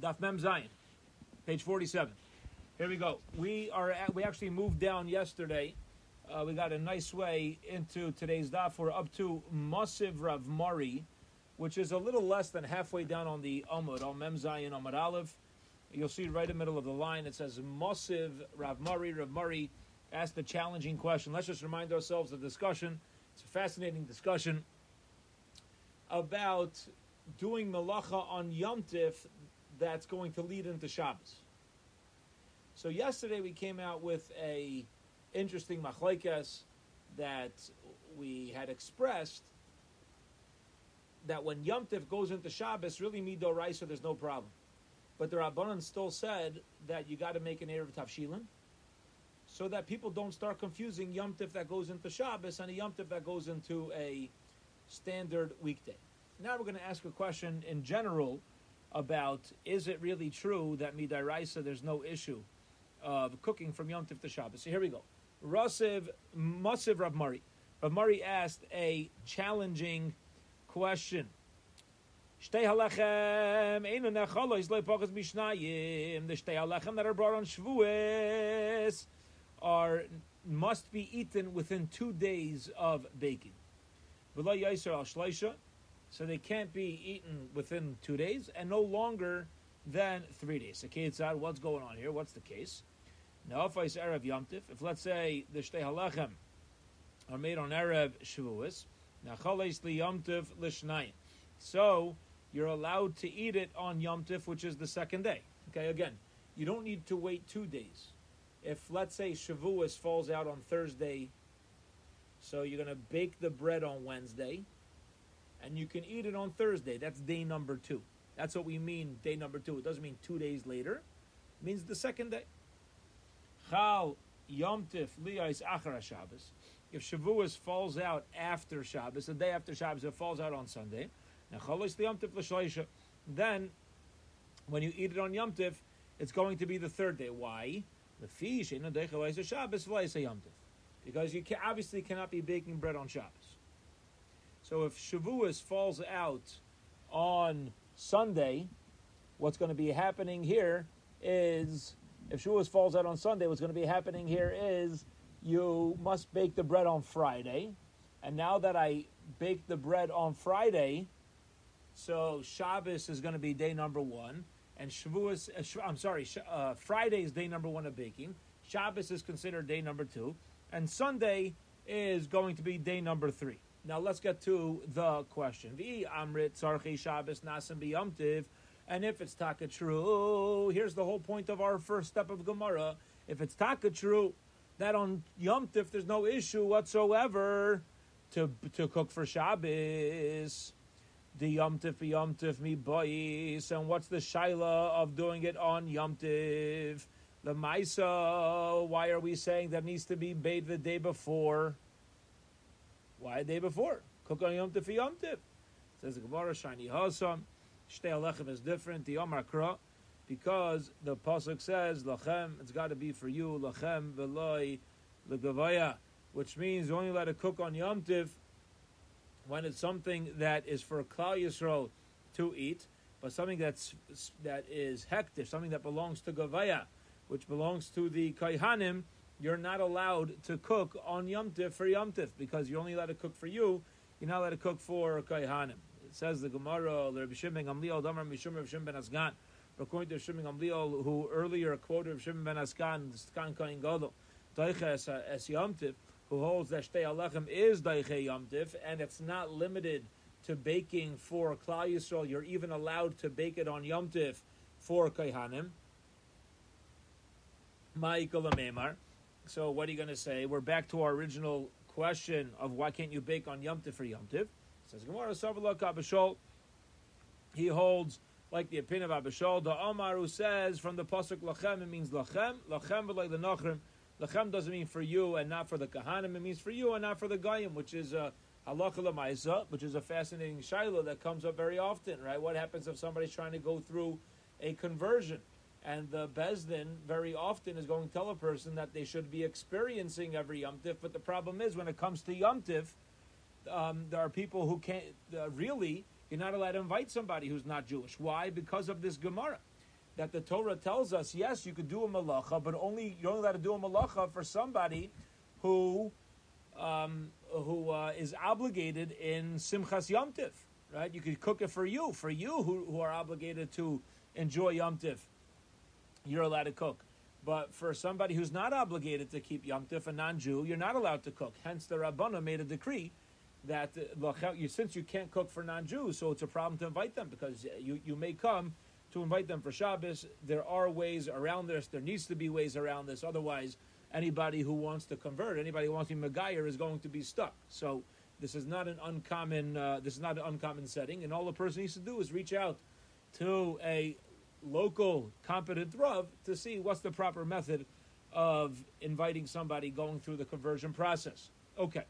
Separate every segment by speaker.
Speaker 1: Daf Mem Zion, page 47. Here we go. We are at, we actually moved down yesterday. Uh, we got a nice way into today's daf. We're up to Masiv Rav Mari, which is a little less than halfway down on the Amud, on Mem Zion Amud Aleph. You'll see right in the middle of the line, it says Masiv Rav Mari. Rav Mari asked a challenging question. Let's just remind ourselves of the discussion. It's a fascinating discussion about doing malacha on Yom Tif that's going to lead into Shabbos. So yesterday we came out with a interesting machlekes that we had expressed that when Yom Tif goes into Shabbos, really mido so there's no problem. But the Rabbanan still said that you got to make an Erev Tavshilin so that people don't start confusing Yom Tif that goes into Shabbos and a Yom Tif that goes into a standard weekday. Now we're going to ask a question in general about is it really true that Midairaisa there's no issue of cooking from Yom Tif to Shabbos? So here we go. Rasiv Masiv Rav Mari. Rav Mari asked a challenging question. The shtei halechem that are brought on Shavuos are must be eaten within two days of baking. So they can't be eaten within two days and no longer than three days. Okay, it's out. What's going on here? What's the case? Now, if I say Erev Yomtiv, if let's say the Shtei Halechem are made on Erev Shavuos, now Li Yomtiv Lishnayim. So you're allowed to eat it on Yomtiv, which is the second day. Okay, again, you don't need to wait two days. If let's say Shavuos falls out on Thursday, so you're going to bake the bread on Wednesday and you can eat it on Thursday. That's day number two. That's what we mean, day number two. It doesn't mean two days later. It means the second day. Chal Yom Tif Liyais Achara Shabbos. If Shavuos falls out after Shabbos, the day after Shabbos, it falls out on Sunday. Then, when you eat it on Yom Tif, it's going to be the third day. Why? Because you can, obviously cannot be baking bread on Shabbos. So if Shavuos falls out on Sunday, what's going to be happening here is if Shavuos falls out on Sunday, what's going to be happening here is you must bake the bread on Friday. And now that I bake the bread on Friday, so Shabbos is going to be day number one, and Shavuos, uh, I'm sorry, uh, Friday is day number one of baking. Shabbos is considered day number two, and Sunday is going to be day number three. Now let's get to the question. Vi amrit Shabbos nasim biyomtiv. And if it's taka true, here's the whole point of our first step of Gemara. If it's taka true, that on Yom there's no issue whatsoever to to cook for Shabbos. The Yom Tif mi bois, and what's the shaila of doing it on Yom? The Maisa, why are we saying that needs to be bathed the day before? Why a day before? Cook on Yom Tif Yom Tif. Says the Gemara, Shiny Hasam. Shtei Alechem is different. The Yom Kra. Because the Pasuk says, Lachem, it's got to be for you, Lachem Veloy Legavaya, which means you only let it cook on Yom Tif when it's something that is for Klal Yisrael to eat, but something that's that is hectic, something that belongs to Gavaya, which belongs to the Kaihanim, you're not allowed to cook on Yom Tif for Yom Tif because you're only allowed to cook for you. You're not allowed to cook for Kaihanim. It says the Gemara, Rabbi Shimon Gamliel, Damar Mishum Rabbi Shimon ben Asgan. According to Shimon Gamliel, who earlier quoted Rabbi Shimon ben Asgan, Skan Kain Gadol, Daicha es Yom Tif, who holds that Shtei Alechem is Daiche Yom Tif, and it's not limited to baking for Klal Yisrael. You're even allowed to bake it on Yom Tif for Kaihanim. Ma'ikol Memar. So what are you going to say? We're back to our original question of why can't you bake on Yom for Yom Tif? Says Gemara Savalak Abba Shaul. He holds like the opinion of Abba Shaul. The Omar who says from the pasuk Lachem it means Lachem. Lachem but like the Nachrim. Lachem doesn't mean for you and not for the Kahanim. It means for you and not for the Goyim, which is a halacha which is a fascinating shiloh that comes up very often. Right? What happens if somebody's trying to go through a conversion? And the Bezdin very often is going to tell a person that they should be experiencing every Yom Tif. But the problem is, when it comes to Yom Tif, um, there are people who can't uh, really, you're not allowed to invite somebody who's not Jewish. Why? Because of this Gemara. that the Torah tells us, yes, you could do a malacha, but only you're only allowed to do a malacha for somebody who um, who uh, is obligated in Simchas Yom Tiv, right? You could cook it for you, for you who, who are obligated to enjoy Yom Tiv. You're allowed to cook. But for somebody who's not obligated to keep Yom Tif, a non-Jew, you're not allowed to cook. Hence, the Rabbana made a decree that uh, since you can't cook for non-Jews, so it's a problem to invite them because you, you may come to invite them for Shabbos. There are ways around this. There needs to be ways around this. Otherwise, anybody who wants to convert, anybody who wants to be Megayer is going to be stuck. So this is not an uncommon. Uh, this is not an uncommon setting, and all the person needs to do is reach out to a local competent Rav to see what's the proper method of inviting somebody going through the conversion process. Okay.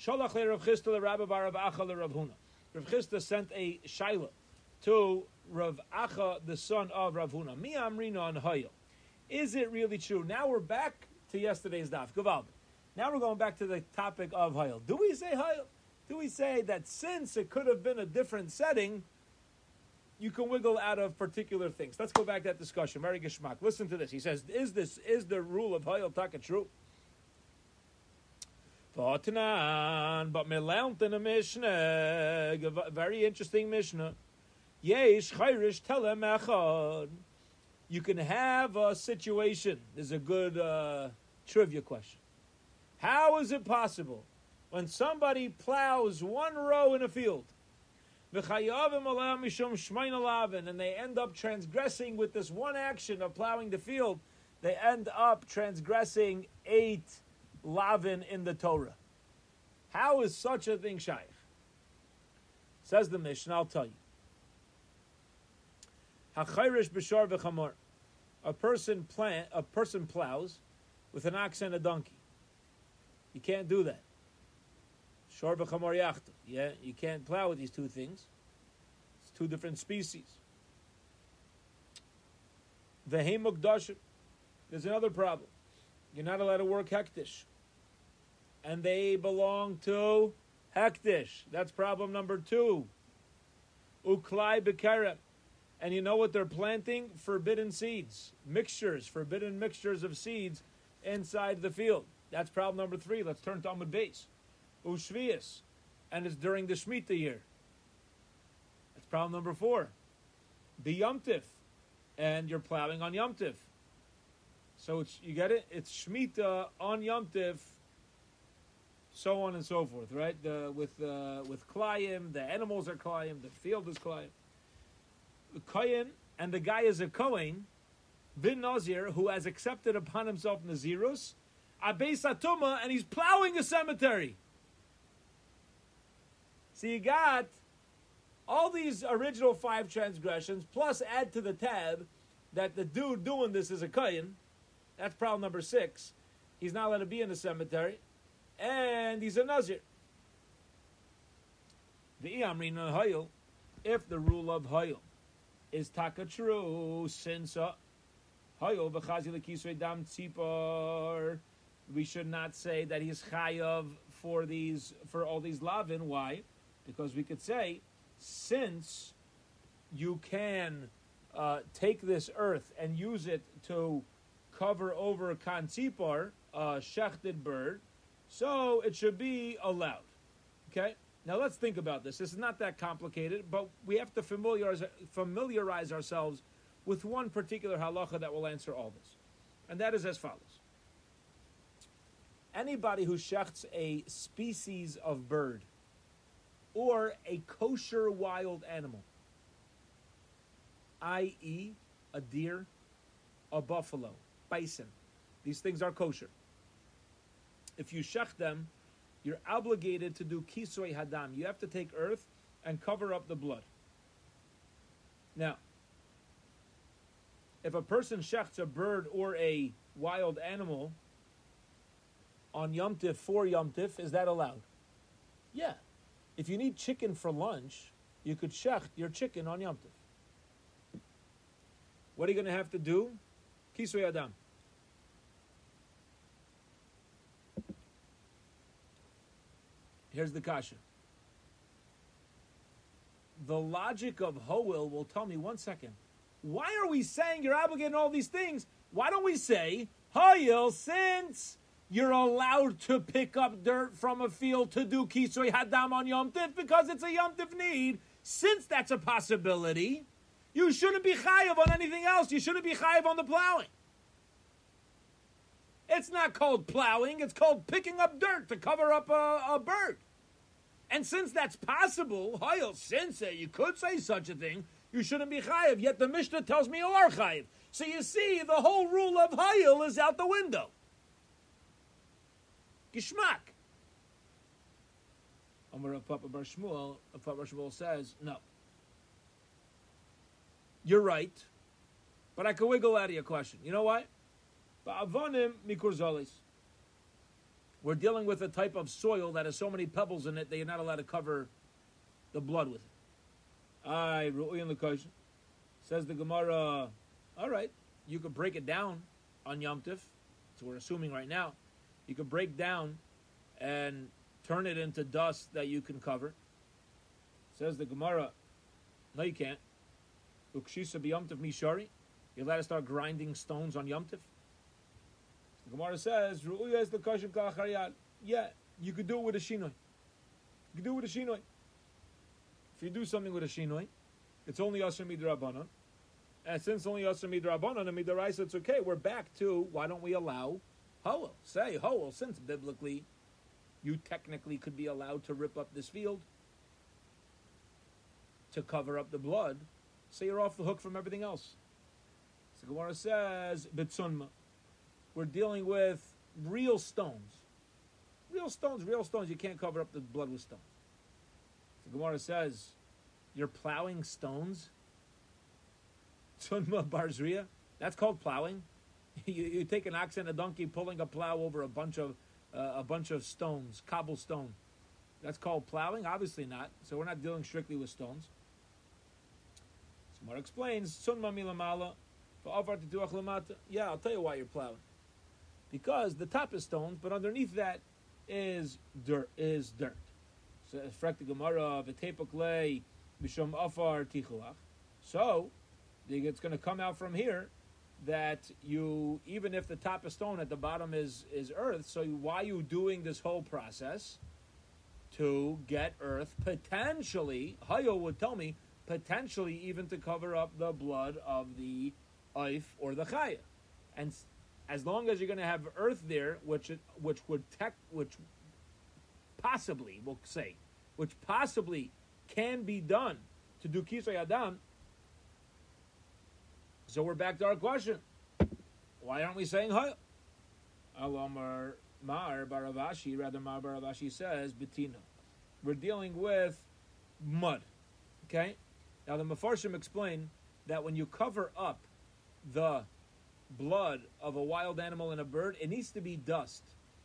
Speaker 1: Shalach le Rav Chisda le Rabbi Bar Rav Acha le Rav Huna. Rav Chisda sent a shaila to Rav Acha, the son of Rav Huna. Mi amrina on Hayil. Is it really true? Now we're back to yesterday's daf. Gavaldi. Now we're going back to the topic of Hayil. Do we say Hayil? Do we say that since it could have been a different setting, you can wiggle out of particular things. Let's go back to that discussion. Very geschmack. Listen to this. He says, "Is this is the rule of Hayel Taka true?" But in a Mishnah, very interesting Mishnah. Yesh chayrish telem echad. You can have a situation. This is a good uh, trivia question. How is it possible when somebody plows one row in a field? And they end up transgressing with this one action of plowing the field, they end up transgressing eight lavin in the Torah. How is such a thing shaykh? Says the Mishnah, I'll tell you. A person plant, a person plows with an ox and a donkey. You can't do that. Shor yachtu. Yeah, you can't plow with these two things. It's two different species. Vehemukdashim. There's another problem. You're not allowed to work hektish. And they belong to hektish. That's problem number two. Uklai bekerem. And you know what they're planting? Forbidden seeds. Mixtures, forbidden mixtures of seeds inside the field. That's problem number three. Let's turn to Amud base. Ushvias, and it's during the Shemitah year. That's problem number four. The Yomtiv, and you're plowing on Yomtiv. So it's you get it. It's Shemitah on Yomtiv, so on and so forth, right? The, with uh, with Klayim, the animals are Klayim, the field is Klayim. The Kohen, and the guy is a Kohen, bin Nazir, who has accepted upon himself Nazirus, Abeis Atuma, and he's plowing a cemetery. So you got all these original five transgressions, plus add to the tab that the dude doing this is a Kayan. That's problem number six. He's not allowed to be in the cemetery. And he's a Nazir. The Iamrina Hayil, if the rule of Hayil is taka true, since uh, Hayil v'chazi dam tzipar, we should not say that he's chayav for these for all these lavin. Why? Because we could say, since you can uh, take this earth and use it to cover over kanzipar, a shechted bird, so it should be allowed. Okay? Now let's think about this. This is not that complicated, but we have to familiarize, familiarize ourselves with one particular halacha that will answer all this. And that is as follows. Anybody who shechts a species of bird, or a kosher wild animal, i.e., a deer, a buffalo, bison. These things are kosher. If you shech them, you're obligated to do kisoy hadam. You have to take earth and cover up the blood. Now, if a person shechts a bird or a wild animal on Yom Tif for Yom Tif, is that allowed? Yeah, if you need chicken for lunch, you could shecht your chicken on Yom Tov. What are you going to have to do? Kisui Adam. Here's the kasha. The logic of Hoel will tell me one second. why are we saying you're obligated in all these things? Why don't we say, Hayil, since you're allowed to pick up dirt from a field to do kisoy hadam on Yom Tif because it's a Yom Tif need, since that's a possibility, you shouldn't be chayiv on anything else. You shouldn't be chayiv on the plowing. It's not called plowing, it's called picking up dirt to cover up a, a bird. And since that's possible, Hayil, since you could say such a thing, you shouldn't be chayiv. Yet the Mishnah tells me you are chayiv. So you see, the whole rule of Hayil is out the window. Gishmak. Amar of Papa Bar Shmuel, Papa Bar Shmuel says, no. You're right, but I can wiggle out of your question. You know mikurzalis. We're dealing with a type of soil that has so many pebbles in it that you're not allowed to cover the blood with it. I ru'uyin. Says the Gemara, all right, you could break it down on Yom Tif. So we're assuming right now. You can break down and turn it into dust that you can cover. Says the Gemara, no, you can't. Ukshisa b'yomtiv mishari. You're allowed to start grinding stones on yomtiv. The Gemara says, "Ru'uya is the kashim kalachariyat." Yeah, you could do it with a shinoi. You could do it with a shinoi. If you do something with a shinoi, it's only asher midrabanan. And since only asher midrabanan and midaraisa, it's okay. We're back to why don't we allow Hoel? Say Hoel, since biblically you technically could be allowed to rip up this field to cover up the blood, so you're off the hook from everything else. So Gemara says, Bitsunma. We're dealing with real stones. Real stones, real stones. You can't cover up the blood with stones. So Gemara says, You're plowing stones? Tsunma Barzria? That's called plowing. you, you, take an ox and a donkey pulling a plow over a bunch of uh, a bunch of stones, cobblestone. That's called plowing? Obviously not. So we're not dealing strictly with stones. Gemara explains, Sunma milamala, yeah, I'll tell you why you're plowing. Because the top is stones, but underneath that is dirt. Is dirt. So frak the Gemara v'tepok b'shom afar tichuach. So it's going to come out from here that you even if the top is stone at the bottom is is earth. So why are you doing this whole process to get earth potentially? Hayo would tell me potentially even to cover up the blood of the oif or the chaya. And as long as you're going to have earth there, which which would tech, which possibly we'll say, which possibly can be done to do kisay adam. So we're back to our question: Why aren't we saying hay? Alamar Mar bar Rav Ashi, rather Mar bar Rav Ashi says Betina. We're dealing with mud. Okay, now the Mefarshim explain that when you cover up the blood of a wild animal and a bird, it needs to be dust.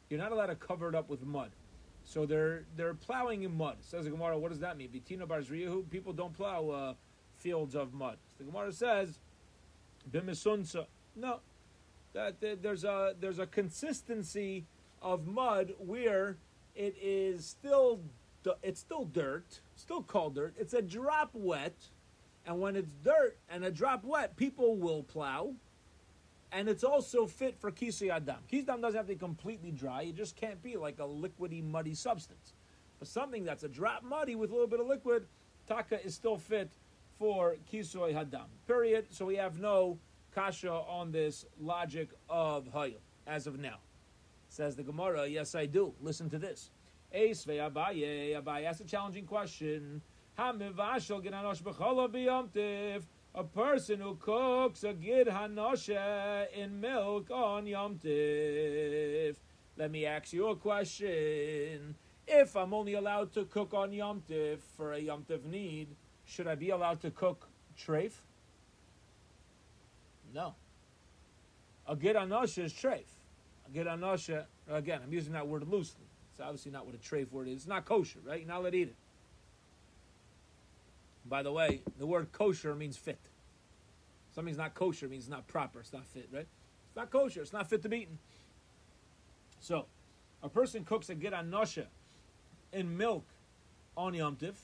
Speaker 1: You're not allowed to cover it up with mud. So they're they're plowing in mud. Says the Gemara, what does that mean? Bitina Barzriyahu, people don't plow uh, fields of mud. So the Gemara says, Bimisunsa. No. That, there's a there's a consistency of mud where it is still it's still dirt, still called dirt. It's a drop wet, and when it's dirt and a drop wet, people will plow. And it's also fit for kisi adam. Kisi adam doesn't have to be completely dry. It just can't be like a liquidy, muddy substance. But something that's a drop muddy with a little bit of liquid, taka is still fit for kisoy hadam. Period. So we have no kasha on this logic of hayil as of now. Says the Gemara, yes I do. Listen to this. Esve Abaye, Abaye asked a challenging question. A person who cooks a gid hanosha in milk on Yom Tiv. Let me ask you a question. If I'm only allowed to cook on Yom Tiv for a Yom Tiv need, should I be allowed to cook treif? No. A gid hanosha is treif. A gid hanosha, again, I'm using that word loosely. It's obviously not what a treif word is. It's not kosher, right? You're not allowed to eat it. By the way, the word kosher means fit. Something's not kosher means it's not proper, it's not fit, right? It's not kosher, it's not fit to be eaten. So, a person cooks a gid nosha in milk on Yom Tif.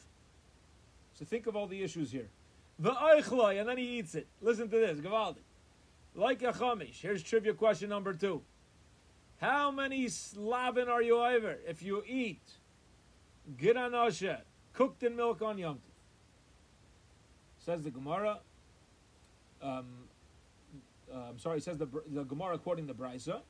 Speaker 1: So think of all the issues here. The oichloi, and then he eats it. Listen to this, Gavaldi. Like a chamish. Here's trivia question number two. How many slavin are you over if you eat giranosha, cooked in milk on Yom Says the Gemara. Um, uh, I'm sorry, says the, the Gemara quoting the Brisa.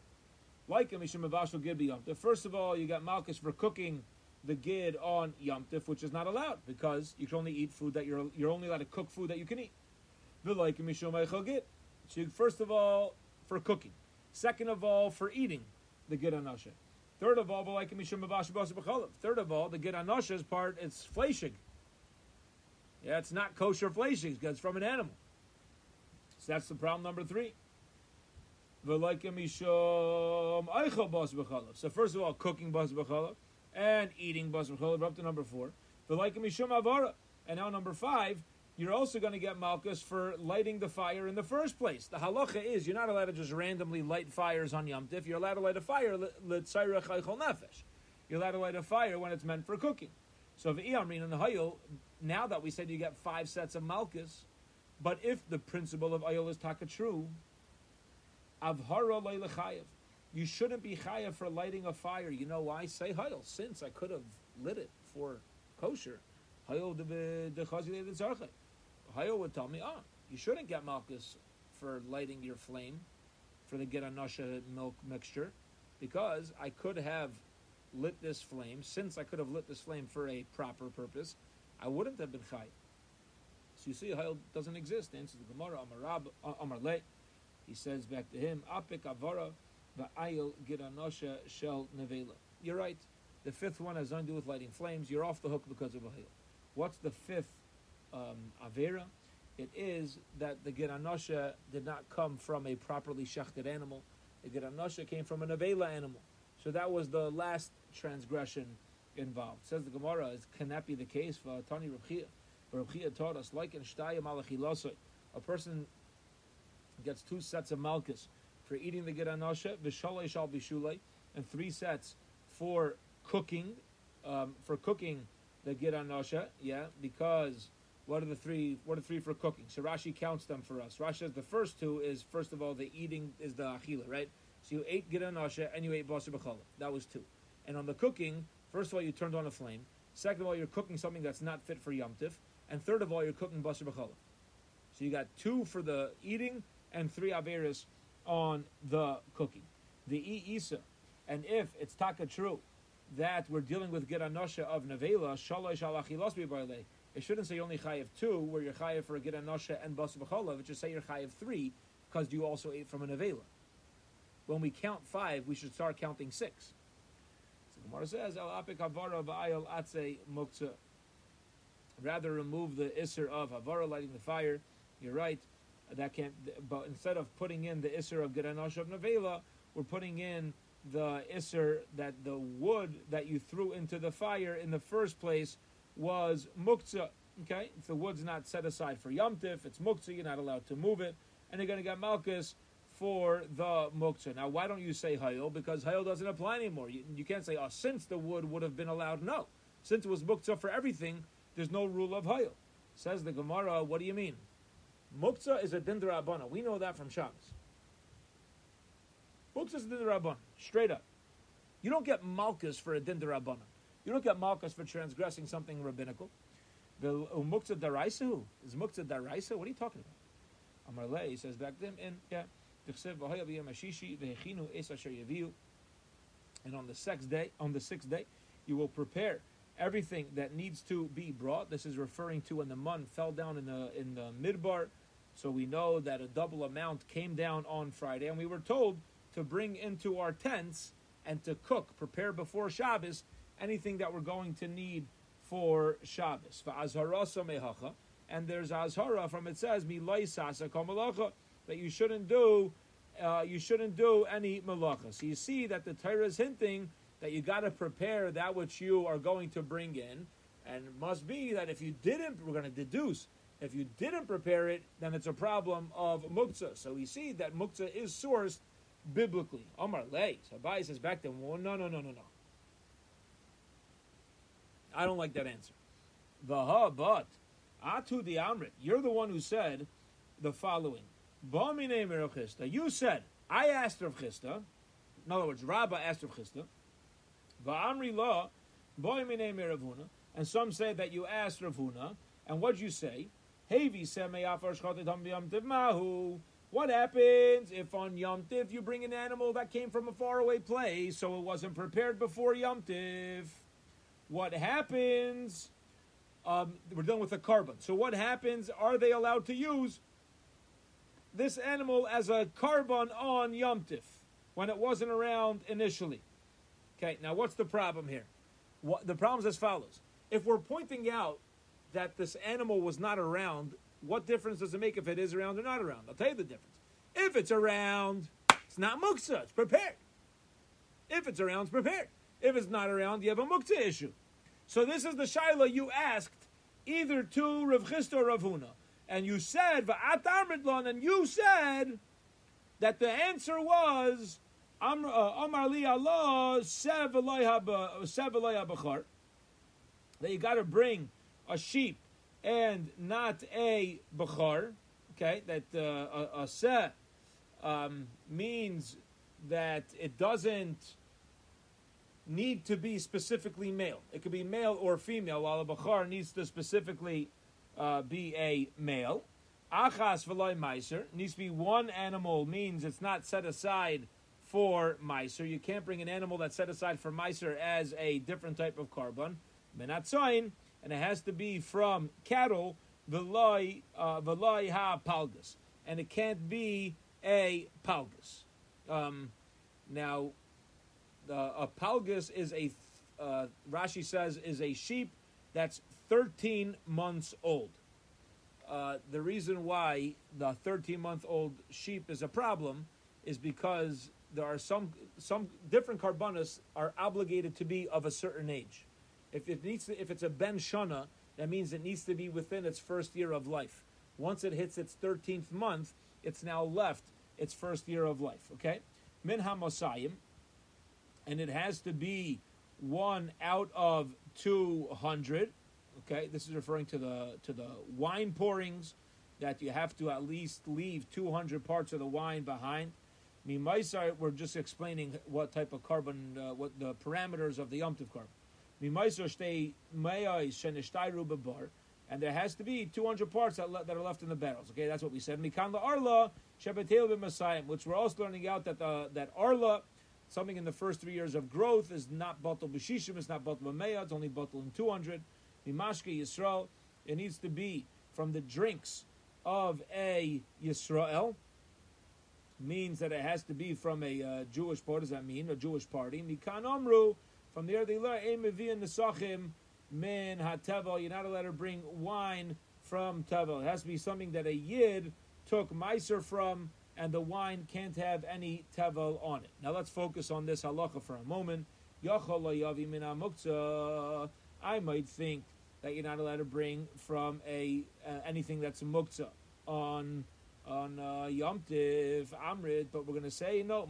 Speaker 1: Like a Mavashal Gid Yom First of all, you got Malchus for cooking the gid on Yom which is not allowed because you can only eat food that you're you're only allowed to cook food that you can eat. So you, first of all, for cooking. Second of all, for eating the gid anasha. Third of all, Third of all, the gid anasha's part it's fleshig. Yeah, it's not kosher fleshing because it's from an animal. So that's the problem number three. So first of all, cooking bas b'chalav and eating bas b'chalav. Up to number four. The like mishum avara, And now number five, you're also going to get malchus for lighting the fire in the first place. The halacha is you're not allowed to just randomly light fires on Yom Tif. You're allowed to light a fire nefesh. You're allowed to light a fire when it's meant for cooking. So if Iyamrin and Hayil, now that we said you get five sets of malchus, but if the principle of Ayol is taka true, avhara lechayev, you shouldn't be chayev for lighting a fire. You know why? Say Hayil, since I could have lit it for kosher. Hayil the Hayil would tell me, ah, you shouldn't get malchus for lighting your flame for the Geranasha milk mixture because I could have lit this flame, since I could have lit this flame for a proper purpose, I wouldn't have been chay. So you see, Hayil doesn't exist. Answers the Gemara, Amar, uh, Amar Le. He says back to him, Apik Avara, Va'ayil Giranosha Shel Nevela. You're right. The fifth one has nothing to do with lighting flames. You're off the hook because of a Hayil. What's the fifth um, Avera? It is that the Giranosha did not come from a properly shechted animal. The Giranosha came from a Nevela animal. So that was the last transgression involved. Says the Gemara, can that be the case for Tani Rabchia? Rabchia taught us, like in Shtaya Malachilosoi, a person gets two sets of malchus for eating the Giranosha, Vishalei Shal Bishulei, and three sets for cooking, um, for cooking the Giranosha, yeah, because what are the three? What are three for cooking? So Rashi counts them for us. Rashi says the first two is first of all the eating is the achila, right? So you ate giranasha and you ate basar b'chala. That was two. And on the cooking, first of all, you turned on a flame. Second of all, you're cooking something that's not fit for yomtiv. And third of all, you're cooking basar b'chala. So you got two for the eating and three averis on the cooking. The e isa. And if it's taka true that we're dealing with giranasha of nevela, shalosh alachilos it shouldn't say only chayiv two, where you're chayiv for a giranasha and basar b'chala. It should say you're chayiv three, because you also ate from a nevela when we count five, we should start counting six. So Gemara says, "El apik havara atze muktzah." Rather remove the isser of havara lighting the fire. You're right. That can't. But instead of putting in the isser of geranosh of nevela, we're putting in the isser that the wood that you threw into the fire in the first place was muktzah. Okay, if the wood's not set aside for yomtiv, it's muktzah. You're not allowed to move it, and you're going to get malchus for the muktzah. Now, why don't you say hayil? Because hayil doesn't apply anymore. You, you, can't say, oh, since the wood would have been allowed. No. Since it was muktzah for everything, there's no rule of hayil. Says the Gemara, what do you mean? Muktzah is a dindra abana. We know that from Shabbos. Muktzah is a dindra abana. Straight up. You don't get malchus for a dindra abana. You don't get malchus for transgressing something rabbinical. The muktzah daraisa is muktzah daraisa. What are you talking about? Amarle says back him, and yeah, and on the sixth day, on the sixth day, you will prepare everything that needs to be brought. This is referring to when the mun fell down in the in the midbar. So we know that a double amount came down on Friday, and we were told to bring into our tents and to cook, prepare before Shabbos anything that we're going to need for Shabbos. And there's azhara from it says that you shouldn't do uh, you shouldn't do any malacha. So you see that the Torah is hinting that you got to prepare that which you are going to bring in, and it must be that if you didn't, we're going to deduce. If you didn't prepare it, then it's a problem of muktzah. So we see that muktzah is sourced biblically. Omar lay. So Abaye says back then, well, no, no, no, no, no. I don't like that answer. Vaha, but Atu the Amrit, you're the one who said the following. You said, I asked Rav Chisda, in other words, Rabbah asked Rav Chisda, Va'amri la, Rav Huna, and some say that you asked Rav Huna, and what'd you say? What happens if on Yom Tiv you bring an animal that came from a faraway place, so it wasn't prepared before Yom Tiv? What happens? Um, we're done with the korban. So what happens? Are they allowed to use this animal as a korban on Yom when it wasn't around initially? Okay, now what's the problem here? What, the problem is as follows. If we're pointing out that this animal was not around, what difference does it make if it is around or not around? I'll tell you the difference. If it's around, it's not muksa, it's prepared. If it's around, it's prepared. If it's not around, you have a mukta issue. So this is the shaila you asked either to Rav Chisda or Rav Huna. And you said, Va'at Amridlon, and you said that the answer was, uh, Amar li Allah, Sev that you got to bring a sheep and not a Bachar, okay, that uh, a, a Se um, means that it doesn't need to be specifically male. It could be male or female, while a Bachar needs to specifically uh, be a male. Achas v'loy meiser needs to be one animal means it's not set aside for meiser. You can't bring an animal that's set aside for meiser as a different type of korban. Menatzoin, and it has to be from cattle v'loy uh, ha palgus, and it can't be a palgus. Um, now, a palgus is a uh, Rashi says is a sheep that's 13 months old. Uh, the reason why the 13 month old sheep is a problem is because there are some some different korbanos are obligated to be of a certain age. If it needs to, if it's a ben shana, that means it needs to be within its first year of life. Once it hits its 13th month, it's now left its first year of life. Okay, min hamosayim, and it has to be one out of 200. Okay, this is referring to the to the wine pourings that you have to at least leave 200 parts of the wine behind. Mimaisar, we're just explaining what type of korban, uh, what the parameters of the Yom korban. And there has to be 200 parts that, le- that are left in the barrels. Okay, that's what we said. Mikan la arla shebetel which we're also learning out that the, that arla something in the first three years of growth is not batal b'shishim, it's not batal b'meya, it's only batal in 200. Mimashke Yisrael, it needs to be from the drinks of a Yisrael, means that it has to be from a uh, Jewish, what does that mean? A Jewish party. Mikan Omru, from there they learn, Nesachim, min hatevel, you're not allowed to bring wine from tevel. It has to be something that a Yid took Meiser from, and the wine can't have any tevel on it. Now let's focus on this halacha for a moment. I might think that you're not allowed to bring from a uh, anything that's a muktzah on on uh, Yom Tiv Amrit, but we're going to say no.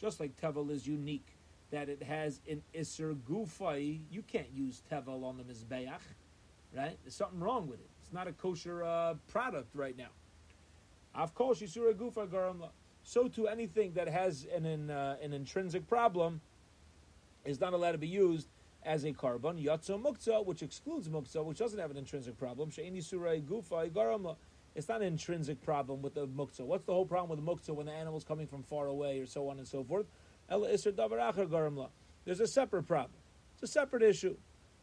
Speaker 1: Just like tevel is unique, that it has an iser gufay. You can't use tevel on the mizbeach, right? There's something wrong with it. It's not a kosher uh, product right now. Of course, Yisura Gufa Garamla. So too, anything that has an, an, uh, an intrinsic problem is not allowed to be used as a korban. Yatzo Muktzah, which excludes Muktzah, which doesn't have an intrinsic problem. She'ini Yisura Gufa Garamla. It's not an intrinsic problem with the Muktzah. What's the whole problem with Muktzah when the animal's coming from far away or so on and so forth? There's a separate problem. It's a separate issue.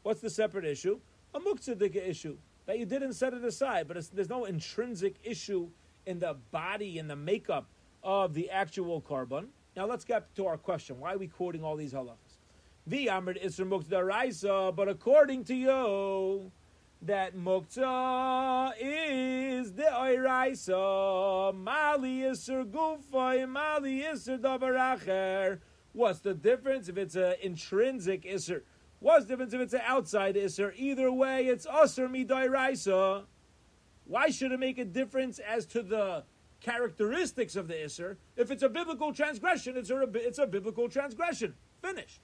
Speaker 1: What's the separate issue? A Muktzah issue that you didn't set it aside, but there's no intrinsic issue in the body and the makeup of the actual korban. Now let's get to our question. Why are we quoting all these halachas? The Amrit Isra Mukta Raisa, but according to you, that Mukta is the Oiraisa, Mali Isra Gufay, Mali Isra Davaracher. What's the difference if it's an intrinsic Isra? What's the difference if it's an outside Isra? Either way, it's Asr Midai. Why should it make a difference as to the characteristics of the Isser? If it's a biblical transgression, it's a, it's a biblical transgression. Finished.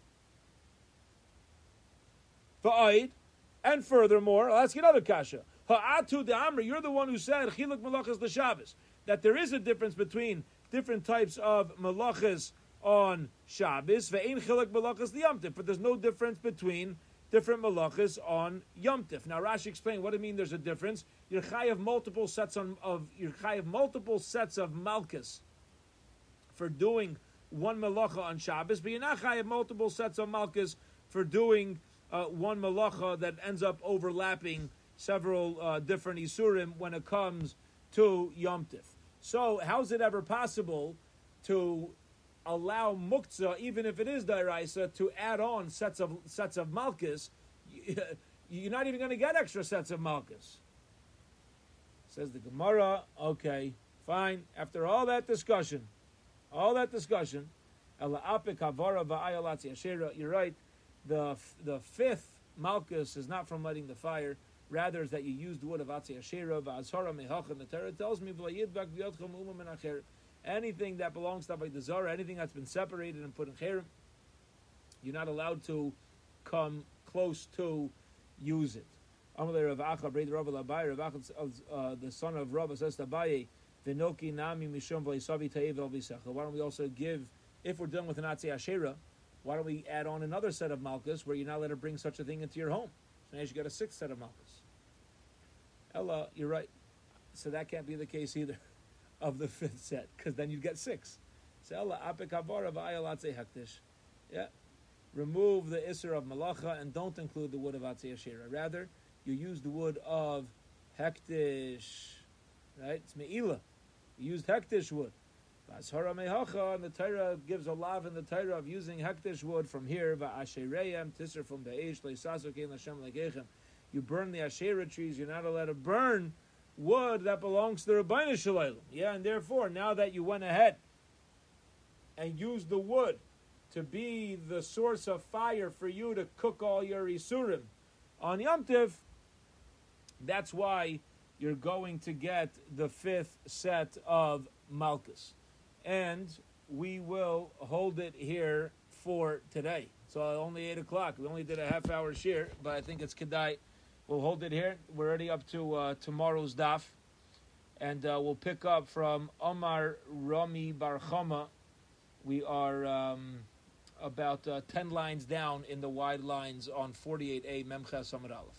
Speaker 1: Va'id, And furthermore, I'll ask you another kasha. Ha'atu de Amri, you're the one who said chiluk malachas l'Shabbos that there is a difference between different types of malachas on Shabbos. Ve'ein chiluk malachas liyamtiv, but there's no difference between different malachas on Yom Tif. Now Rashi explained what you mean there's a difference. You're of multiple sets on, of you're of multiple sets of malchus for doing one malacha on Shabbos, but you're not of multiple sets of malchus for doing uh, one malacha that ends up overlapping several uh, different isurim when it comes to Yom Tif. So, how is it ever possible to allow muktzah, even if it is dairaisa, to add on sets of sets of malchus? You're not even going to get extra sets of malchus. Says the Gemara. Okay, fine. After all that discussion, all that discussion, you're right the the fifth malchus is not from lighting the fire. Rather, is that you use the wood of Atzi Asherah, Va'azhara Mehach, the Torah tells me, anything that belongs to by the Zara, anything that's been separated and put in Cherem, you're not allowed to come close to use it. Acha, uh, the son of Rav, says to Abaye, Vinoki Nami Mishum Vaisavi Ta'iv El Why don't we also give, if we're done with an Atzi Asherah, why don't we add on another set of malchus where you're not allowed to bring such a thing into your home? So now you got a sixth set of malchus. Ella, you're right. So that can't be the case either of the fifth set, because then you'd get six. So Ella, apikavara v'ayalatze hektish. Yeah. Remove the isser of malacha and don't include the wood of atzei. Rather, you use the wood of hektish. Right? It's me'ila. You used hektish wood. And the Torah gives a lav in the Torah of using hektish wood from here, tisser from le'gechem. You burn the asherah trees, you're not allowed to burn wood that belongs to the Rabbeinu Shalom. Yeah, and therefore, now that you went ahead and used the wood to be the source of fire for you to cook all your isurim on Yom Tiv, that's why you're going to get the fifth set of Malchus and we will hold it here for today. So only eight o'clock. We only did a half hour share, but I think it's kedai. We'll hold it here. We're already up to uh, tomorrow's daf, and uh, we'll pick up from Omar Rami Barchama. We are um, about uh, ten lines down in the wide lines on 48a Memches Samad Aleph.